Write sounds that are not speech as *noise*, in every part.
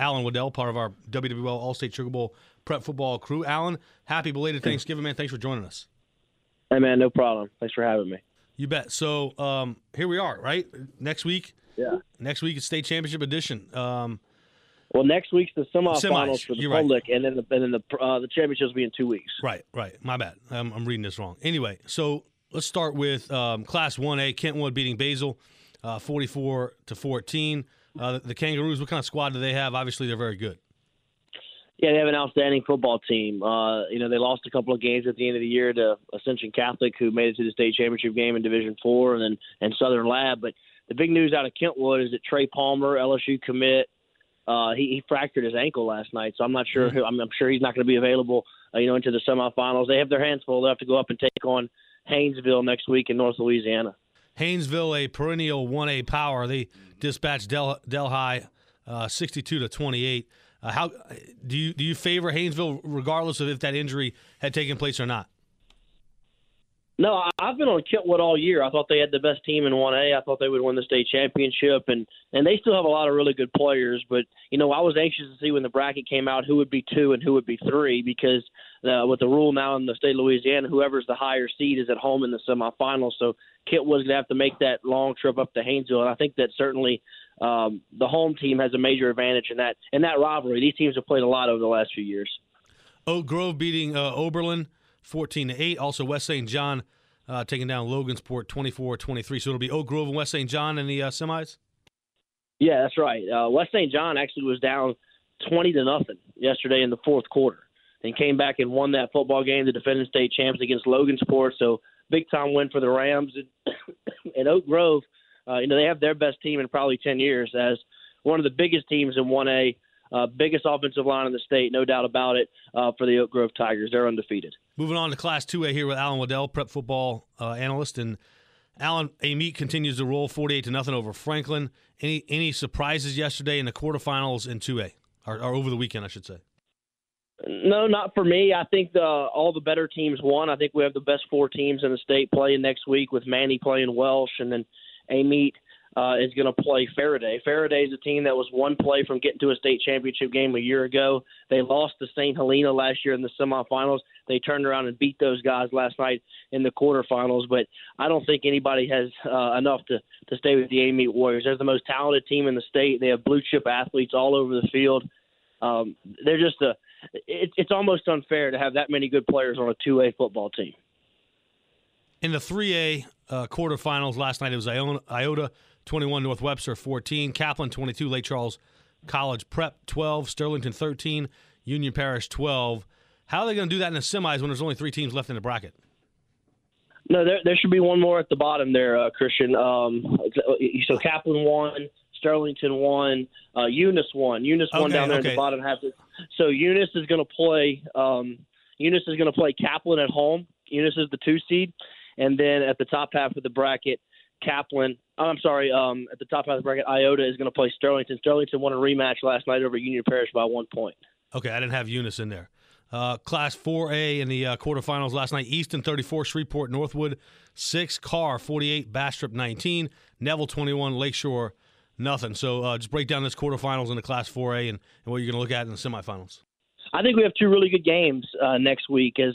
Alan Waddell, part of our WWL All State Sugar Bowl prep football crew. Alan, happy belated Thanksgiving, man. Thanks for joining us. Hey, man, no problem. Thanks for having me. You bet. So um, here we are, right? Next week. Yeah. Next week is state championship edition. Um, well, next week's the semifinals for the you're right. public, and then the, and then the uh, the championships will be in two weeks. right, right. My bad. I'm, I'm reading this wrong. Anyway, so let's start with um, Class 1A. Kentwood beating Basile, uh, 44 to 14. Uh, the, Kangaroos. What kind of squad do they have? Obviously, they're very good. Yeah, they have an outstanding football team. Uh, you know, they lost a couple of games at the end of the year to Ascension Catholic, who made it to the state championship game in Division Four, and then and Southern Lab. But the big news out of Kentwood is that Trey Palmer, LSU commit, uh, he, he fractured his ankle last night, so I'm not sure. Who, I'm, I'm sure he's not going to be available. Uh, you know, into the semifinals. They have their hands full. They have to go up and take on Haynesville next week in North Louisiana. Haynesville, a perennial 1A power. They dispatched Del, Delhi uh, 62 to 28. Uh, how do you do you favor Haynesville, regardless of if that injury had taken place or not? No, I've been on Kentwood all year. I thought they had the best team in 1A. I thought they would win the state championship, and and they still have a lot of really good players. But you know, I was anxious to see when the bracket came out who would be two and who would be three because uh, with the rule now in the state of Louisiana, whoever's the higher seed is at home in the semifinals. So Kit was gonna have to make that long trip up to Haynesville, and I think that certainly um, the home team has a major advantage in that in that rivalry. These teams have played a lot over the last few years. Oak Grove beating uh, Oberlin 14 to 8. Also, West St. John uh, taking down Logansport 24 23. So it'll be Oak Grove and West St. John in the uh, semis? Yeah, that's right. Uh, West St. John actually was down twenty to nothing yesterday in the fourth quarter, and came back and won that football game, the defending state champs against Logansport. So big time win for the Rams. *coughs* And, Oak Grove, uh, you know, they have their best team in probably ten years as one of the biggest teams in one A. Uh, biggest offensive line in the state, no doubt about it, uh, for the Oak Grove Tigers. They're undefeated. Moving on to Class 2A here with Alan Waddell, prep football uh, analyst. And Alan, Amite continues to roll 48 to nothing over Franklin. Any any surprises yesterday in the quarterfinals in 2A, or, or over the weekend, I should say? No, not for me. I think the, all the better teams won. I think we have the best four teams in the state playing next week with Many playing Welsh and then Amite uh, is going to play Ferriday. Ferriday is a team that was one play from getting to a state championship game a year ago. They lost to St. Helena last year in the semifinals. They turned around and beat those guys last night in the quarterfinals. But I don't think anybody has uh, enough to, to stay with the Amite Warriors. They're the most talented team in the state. They have blue chip athletes all over the field. Um, they're just a. It, it's almost unfair to have that many good players on a two A football team. In the 3A uh, quarterfinals last night, it was Iona, Iota 21, North Webster 14, Kaplan 22, Lake Charles College Prep 12, Sterlington 13, Union Parish 12. How are they going to do that in the semis when there's only three teams left in the bracket? No, there there should be one more at the bottom there, uh, Christian. Um, so Kaplan won, Sterlington won, uh, Eunice won. Eunice won Okay, down there at okay. the bottom half. So Eunice is going to play. Um, Eunice is going to play Kaplan at home. Eunice is the two seed, and then at the top half of the bracket, Kaplan. I'm sorry. Um, at the top half of the bracket, Iota is going to play Sterlington. Sterlington won a rematch last night over Union Parish by one point. Okay, I didn't have Eunice in there. Uh, class 4A in the uh, quarterfinals last night. Easton 34, Shreveport, Northwood 6, Karr 48, Bastrop 19, Neville 21, Lakeshore nothing. So uh, just break down this quarterfinals in the Class 4A and, and what you're going to look at in the semifinals. I think we have two really good games uh, next week. As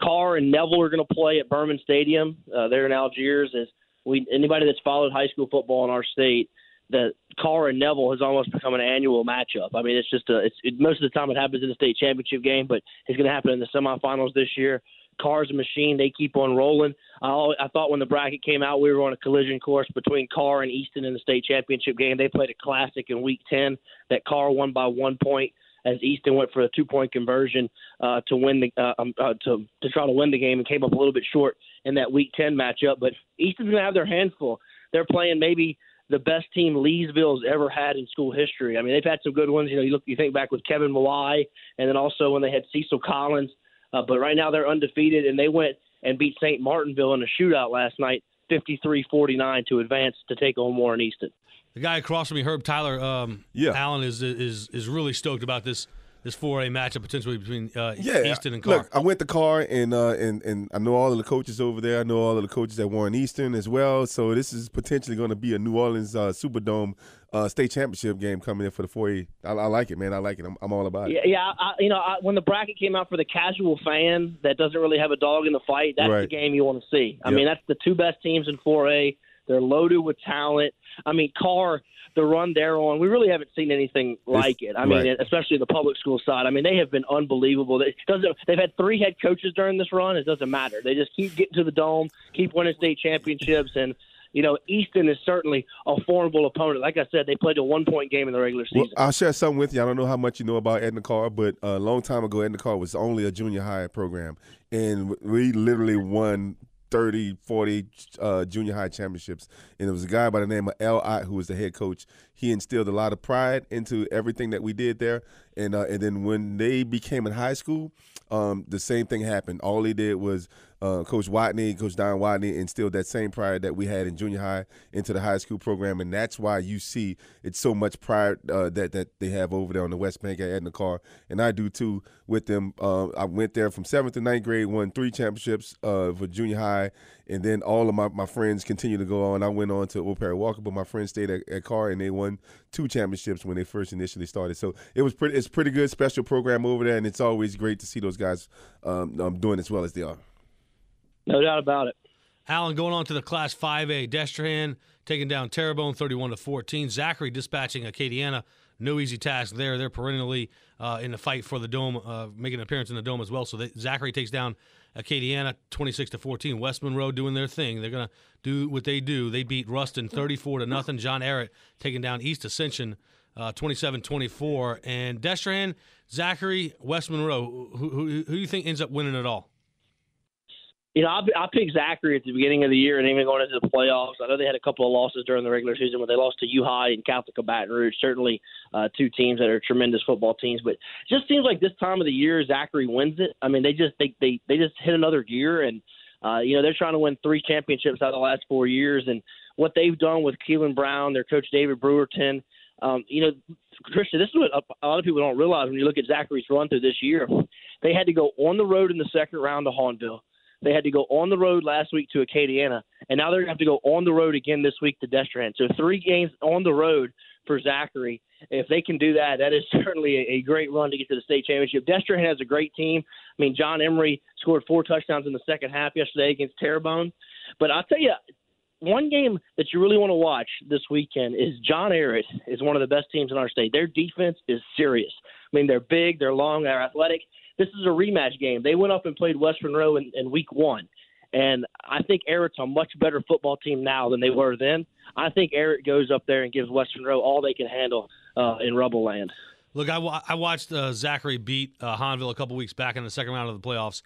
Karr and Neville are going to play at Behrman Stadium. Uh, they're in Algiers. As we anybody that's followed high school football in our state, that Karr and Neville has almost become an annual matchup. I mean, it's just a. It's it, most of the time it happens in the state championship game, but it's going to happen in the semifinals this year. Karr's a machine. They keep on rolling. I, I thought when the bracket came out, we were on a collision course between Karr and Easton in the state championship game. They played a classic in Week 10 that Karr won by one point as Easton went for a two point conversion uh, to win the uh, um, uh, to to try to win the game and came up a little bit short in that Week 10 matchup. But Easton's going to have their hands full. They're playing maybe the best team Leesville's ever had in school history. I mean, they've had some good ones. You know, you look, you think back with Kevin Mawae, and then also when they had Cecil Collins. Uh, but right now they're undefeated, and they went and beat St. Martinville in a shootout last night, 53-49 to advance to take on Warren Easton. The guy across from me, Herb Tyler, um, Yeah. Allen is is is really stoked about this this 4A matchup potentially between uh, Yeah, Easton and Karr. Look, I went to Karr, and uh, and and I know all of the coaches over there. I know all of the coaches at Warren Easton as well. So this is potentially going to be a New Orleans uh, Superdome uh, state championship game coming in for the 4A. I, I like it, man. I like it. I'm, I'm all about it. Yeah, yeah. I, you know, I, when the bracket came out for the casual fan that doesn't really have a dog in the fight, that's the game you want to see. I Yep. mean, that's the two best teams in 4A. They're loaded with talent. I mean, Karr, the run they're on, we really haven't seen anything like it. I mean, right. especially the public school side. I mean, they have been unbelievable. It doesn't. They've had three head coaches during this run. It doesn't matter. They just keep getting to the dome, keep winning state championships, and. You know, Easton is certainly a formidable opponent. Like I said, they played a one-point game in the regular season. Well, I'll share something with you. I don't know how much you know about Edna Karr, but a long time ago, Edna Karr was only a junior high program, and we literally won 30, 40 uh, junior high championships. And it was a guy by the name of L. Ott who was the head coach. He instilled a lot of pride into everything that we did there. And uh, and then when they became in high school, um, the same thing happened. All he did was uh, Coach Watney, Coach Don Watney, instilled that same pride that we had in junior high into the high school program, and that's why you see it's so much pride uh, that that they have over there on the West Bank at Edna Karr, and I do too with them. Uh, I went there from seventh to ninth grade, won three championships uh, for junior high, and then all of my, my friends continue to go on. I went on to Old Perry Walker, but my friends stayed at, at Karr, and they won two championships when they first initially started. So it was pretty. It's pretty good special program over there, and it's always great to see those guys um, um, doing as well as they are. No doubt about it. Allen going on to the Class 5A. Destrehan taking down Terrebonne 31 to 14. Zachary dispatching Acadiana. No easy task there. They're perennially uh, in the fight for the dome, uh, making an appearance in the dome as well. So they, Zachary takes down Acadiana 26 to 14. West Monroe doing their thing. They're gonna do what they do. They beat Ruston 34 to nothing. John Ehret taking down East Ascension 27 24. And Destrehan, Zachary, West Monroe. Who, who, who do you think ends up winning it all? You know, I, I picked Zachary at the beginning of the year and even going into the playoffs. I know they had a couple of losses during the regular season, but they lost to U High and Catholic of Baton Rouge. Certainly, uh, two teams that are tremendous football teams. But it just seems like this time of the year, Zachary wins it. I mean, they just they they, they just hit another gear, and uh, you know they're trying to win three championships out of the last four years. And what they've done with Keilon Brown, their coach David Brewerton, um, you know, Christian, this is what a, lot of people don't realize when you look at Zachary's run through this year. They had to go on the road in the second round to Hahnville. They had to go on the road last week to Acadiana, and now they're going to have to go on the road again this week to Destrehan. So three games on the road for Zachary. If they can do that, that is *laughs* certainly a, great run to get to the state championship. Destrehan has a great team. I mean, John Emery scored four touchdowns in the second half yesterday against Terrebonne. But I'll tell you, one game that you really want to watch this weekend is John Ehret is one of the best teams in our state. Their defense is serious. I mean, they're big, they're long, they're athletic. This is a rematch game. They went up and played West Monroe in, in week one. And I think Ehret's a much better football team now than they were then. I think Ehret goes up there and gives West Monroe all they can handle uh, in Rubble Land. Look, I, wa- I watched uh, Zachary beat uh, Hahnville a couple weeks back in the second round of the playoffs,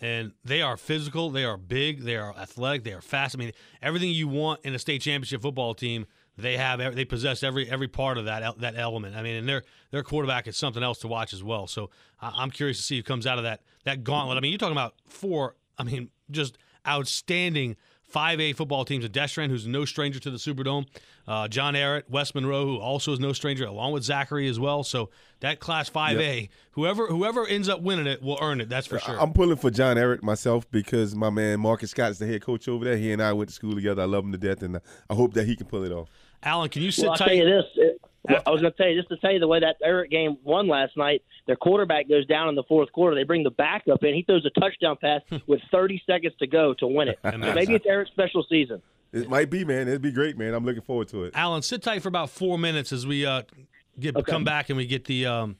and they are physical, they are big, they are athletic, they are fast. I mean, everything you want in a state championship football team, they have. They possess every every part of that that element. I mean, and their their quarterback is something else to watch as well. So I'm curious to see who comes out of that that gauntlet. I mean, you're talking about four. I mean, just outstanding 5A football teams. Destrehan, who's no stranger to the Superdome. Uh, John Ehret, West Monroe, who also is no stranger, along with Zachary as well. So that Class 5A, whoever whoever ends up winning it will earn it. That's for sure. I'm pulling for John Everett myself because my man Marcus Scott is the head coach over there. He and I went to school together. I love him to death, and I hope that he can pull it off. Alan, can you sit Well, I'll tight? tell you this. It, I was going to tell you just to tell you the way that Ehret game won last night. Their quarterback goes down in the fourth quarter. They bring the backup in. He throws a touchdown pass *laughs* with 30 seconds to go to win it. *laughs* So maybe it's Ehret's special season. It might be, man. It'd be great, man. I'm looking forward to it. Alan, sit tight for about four minutes as we uh, get Okay. come back and we get the um,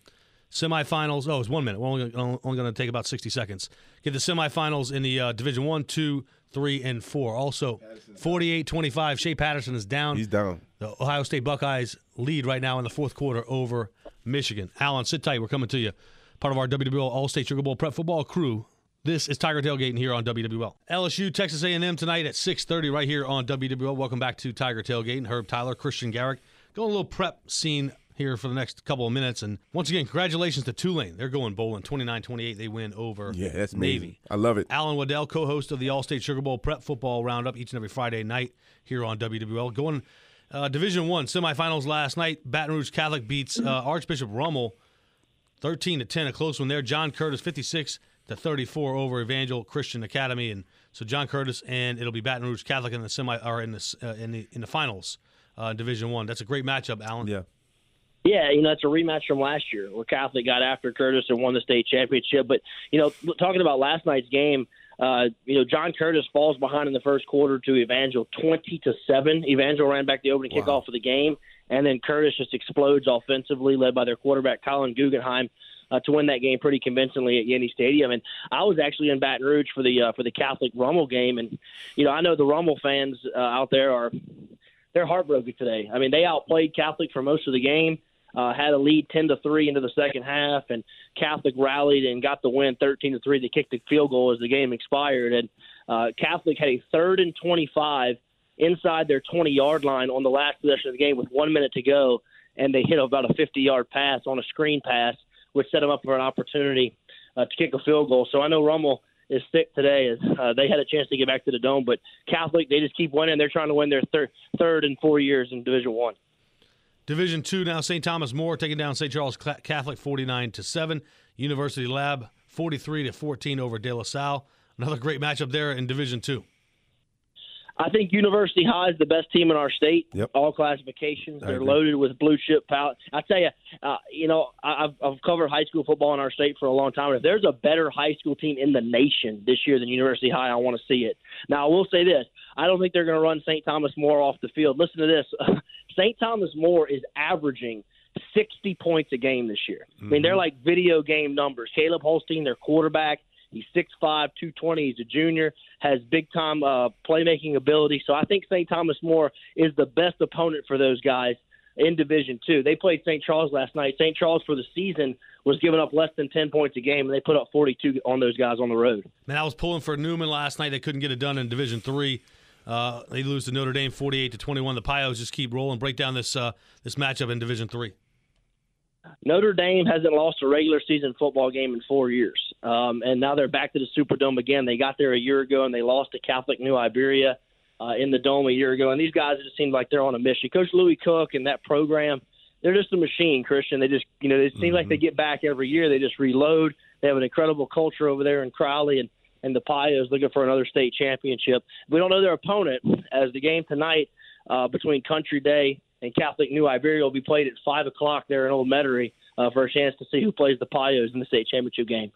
semifinals. Oh, it's one minute. We're only, only going to take about sixty seconds. Get the semifinals in the uh, Division One, Two, Three, and Four. Also, 48-25. Shea Patterson is down. He's down. The Ohio State Buckeyes lead right now in the fourth quarter over Michigan. Alan, sit tight. We're coming to you. Part of our WWL All-State Sugar Bowl Prep Football crew. This is Tiger Tailgating here on WWL. LSU, Texas A&M tonight at 6.30 right here on WWL. Welcome back to Tiger Tailgating. Herb Tyler, Christian Garrick. Going a little prep scene here for the next couple of minutes. And once again, congratulations to Tulane. They're going bowling 29-28. They win over Yeah, that's amazing. Navy. I love it. Alan Waddell, co-host of the All-State Sugar Bowl Prep Football Roundup each and every Friday night here on WWL. Going uh, Division One semifinals last night. Baton Rouge Catholic beats uh, Archbishop Rummel 13 to 10, a close one there. John Curtis, 56 to 34 over Evangel Christian Academy, and so John Curtis, and it'll be Baton Rouge Catholic in the semi or in the uh, in the in the finals, uh, Division One. That's a great matchup, Alan. Yeah. Yeah, you know, it's a rematch from last year where Catholic got after Curtis and won the state championship. But, you know, talking about last night's game, uh, you know, John Curtis falls behind in the first quarter to Evangel 20 to 7. Evangel ran back the opening wow. kickoff of the game, and then Curtis just explodes offensively, led by their quarterback, Collin Guggenheim. Uh, to win that game pretty convincingly at Yenni Stadium, and I was actually in Baton Rouge for the uh, for the Catholic Rummel game, and you know I know the Rummel fans uh, out there are they're heartbroken today. I mean they outplayed Catholic for most of the game uh, had a lead 10 to 3 into the second half, and Catholic rallied and got the win 13 to 3. They kicked the field goal as the game expired, and uh, Catholic had a third and 25 inside their 20 yard line on the last possession of the game with one minute to go, and they hit about a 50 yard pass on a screen pass, which set them up for an opportunity uh, to kick a field goal. So I know Rummel is thick today as uh, they had a chance to get back to the dome, but Catholic they just keep winning. They're trying to win their third third and four years in Division One. Division two now, St. Thomas More taking down St. Charles Catholic 49 to 7. University Lab 43 to 14 over De La Salle. Another great matchup there in Division two. I think University High is the best team in our state. Yep. All classifications, they're loaded with blue chip power. I tell you, uh, you know, I've, I've covered high school football in our state for a long time. If there's a better high school team in the nation this year than University High, I want to see it. Now, I will say this: I don't think they're going to run St. Thomas More off the field. Listen to this: *laughs* St. Thomas More is averaging 60 points a game this year. Mm-hmm. I mean, they're mm-hmm. like video game numbers. Caleb Holstein, their quarterback, he's 6'5", 220. He's a junior, has big time uh, playmaking ability. So I think St. Thomas More is the best opponent for those guys in Division Two. They played St. Charles last night. St. Charles for the season was giving up less than 10 points a game, and they put up 42 on those guys on the road. Man, I was pulling for Newman last night. They couldn't get it done in Division Three. Uh, they lose to Notre Dame 48 to 21. The Pios just keep rolling. Break down this uh, this matchup in Division Three. Notre Dame hasn't lost a regular season football game in four years, um, and now they're back to the Superdome again. They got there a year ago and they lost to Catholic New Iberia uh, in the dome a year ago. And these guys just seem like they're on a mission. Coach Lewis Cook and that program, they're just a machine, Christian. They just you know it seems mm-hmm. like they get back every year. They just reload. They have an incredible culture over there in Crowley and and the Pios looking for another state championship. We don't know their opponent as the game tonight uh, between Country Day and Catholic New Iberia will be played at five o'clock there in Old Metairie uh, for a chance to see who plays the Pios in the state championship game.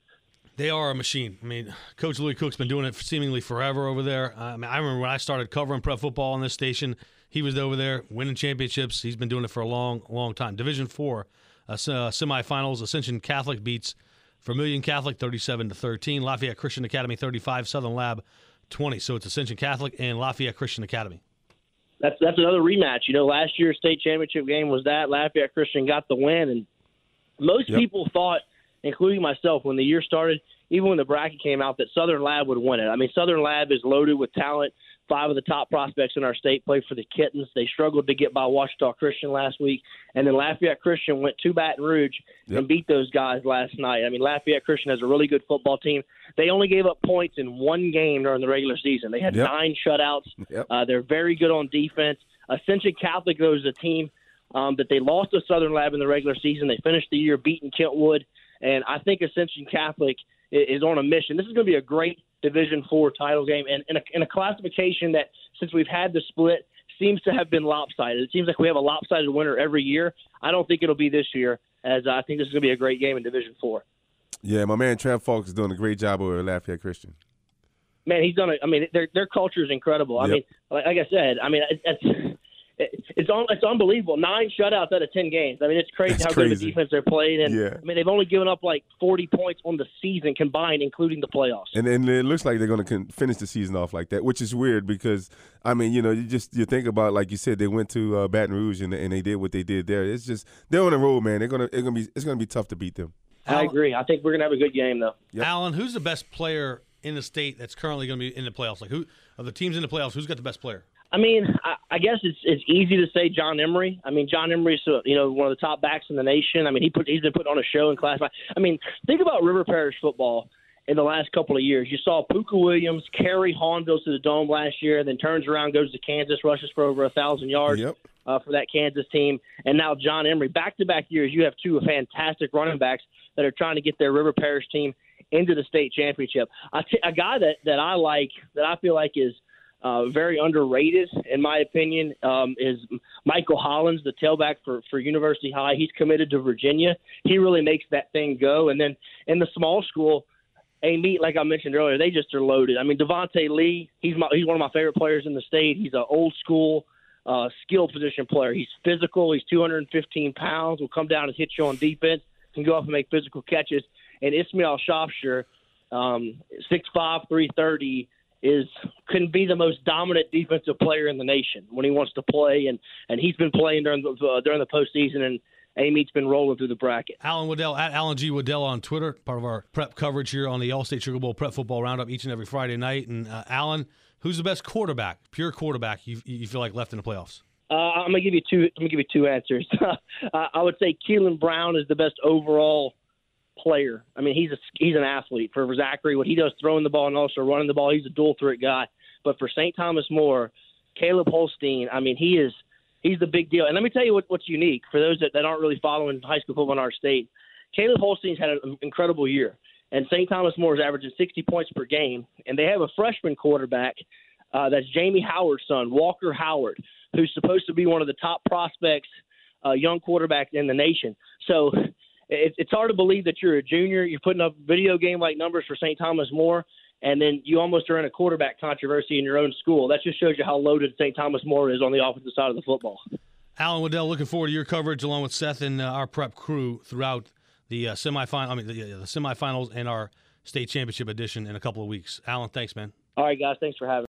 They are a machine. I mean, Coach Lewis Cook's been doing it seemingly forever over there. I, mean, I remember when I started covering prep football on this station, he was over there winning championships. He's been doing it for a long, long time. Division four uh, uh semifinals, Ascension Catholic beats Vermilion Catholic 37 to 13, Lafayette Christian Academy 35, Southern Lab 20. So it's Ascension Catholic and Lafayette Christian Academy. That's that's another rematch. You know, last year's state championship game was that Lafayette Christian got the win, and most yep. people thought, including myself, when the year started, even when the bracket came out, that Southern Lab would win it. I mean, Southern Lab is loaded with talent. Five of the top prospects in our state play for the Kittens. They struggled to get by Ouachita Christian last week, and then Lafayette Christian went to Baton Rouge yep. and beat those guys last night. I mean, Lafayette Christian has a really good football team. They only gave up points in one game during the regular season. They had yep. nine shutouts. Yep. Uh, they're very good on defense. Ascension Catholic, though, is a team um, that they lost to Southern Lab in the regular season. They finished the year beating Kentwood, and I think Ascension Catholic is on a mission. This is going to be a great Division Four title game, and in a, in a classification that, since we've had the split, seems to have been lopsided. It seems like we have a lopsided winner every year. I don't think it'll be this year, as I think this is going to be a great game in Division Four. Yeah, my man Trev Faulk is doing a great job over at Lafayette Christian. Man, he's done. A, I mean, their their culture is incredible. I mean, like, like I said, I mean, it's it's un, it's unbelievable. Nine shutouts out of ten games. I mean, it's crazy That's how crazy. good the defense they're playing. And yeah. I mean, they've only given up like forty points on the season combined, including the playoffs. And and it looks like they're going to finish the season off like that, which is weird because I mean, you know, you just you think about like you said, they went to uh, Baton Rouge and and they did what they did there. It's just they're on the road, man. They're gonna it's gonna be it's gonna be tough to beat them. I agree. I think we're gonna have a good game though. Yep. Alan, who's the best player in the state that's currently going to be in the playoffs? Like who of the teams in the playoffs? Who's got the best player? I mean, I, I guess it's it's easy to say John Emery. I mean, John Emery's uh, you know one of the top backs in the nation. I mean, he put he's been putting on a show in class. I mean, think about River Parish football in the last couple of years. You saw Pooka Williams carry Hahnville to the dome last year, then turns around, goes to Kansas, rushes for over a thousand yards. Yep. uh, for that Kansas team, and now John Emery. Back to back years, you have two fantastic running backs that are trying to get their River Parish team into the state championship. A guy that that I like, that I feel like is uh, very underrated, in my opinion, um, is Michael Hollins, the tailback for, for University High. He's committed to Virginia. He really makes that thing go. And then in the small school, Amite like I mentioned earlier, they just are loaded. I mean, Devonte Lee, he's my, he's one of my favorite players in the state. He's an old school, uh, skilled position player. He's physical. He's 215 pounds. Will come down and hit you on defense. Can go up and make physical catches. And Ishmael Sopsher, um, 6'5", 330, is can be the most dominant defensive player in the nation when he wants to play, and and he's been playing during the uh, during the postseason, and Amite's been rolling through the bracket. Alan Waddell at Alan G Waddell on Twitter, part of our prep coverage here on the All-State Sugar Bowl Prep Football Roundup each and every Friday night. And uh, Alan, who's the best quarterback, pure quarterback you you feel like left in the playoffs? Uh, I'm gonna give you two. I'm gonna give you two answers. *laughs* I would say Keilon Brown is the best overall player. I mean, he's a he's an athlete for Zachary. What he does throwing the ball and also running the ball, he's a dual threat guy. But for St. Thomas More, Caleb Holstein, I mean, he is he's the big deal. And let me tell you what, what's unique for those that, that aren't really following high school football in our state. Caleb Holstein's had an incredible year, and St. Thomas More is averaging 60 points per game, and they have a freshman quarterback uh, that's Jamie Howard's son, Walker Howard, who's supposed to be one of the top prospects, uh, young quarterbacks in the nation. So it, it's hard to believe that you're a junior. You're putting up video game like numbers for St. Thomas More, and then you almost are in a quarterback controversy in your own school. That just shows you how loaded St. Thomas More is on the offensive side of the football. Alan Waddell, looking forward to your coverage along with Seth and uh, our prep crew throughout the uh, semifinal. I mean, the, uh, the semifinals and our state championship edition in a couple of weeks. Alan, thanks, man. All right, guys. Thanks for having.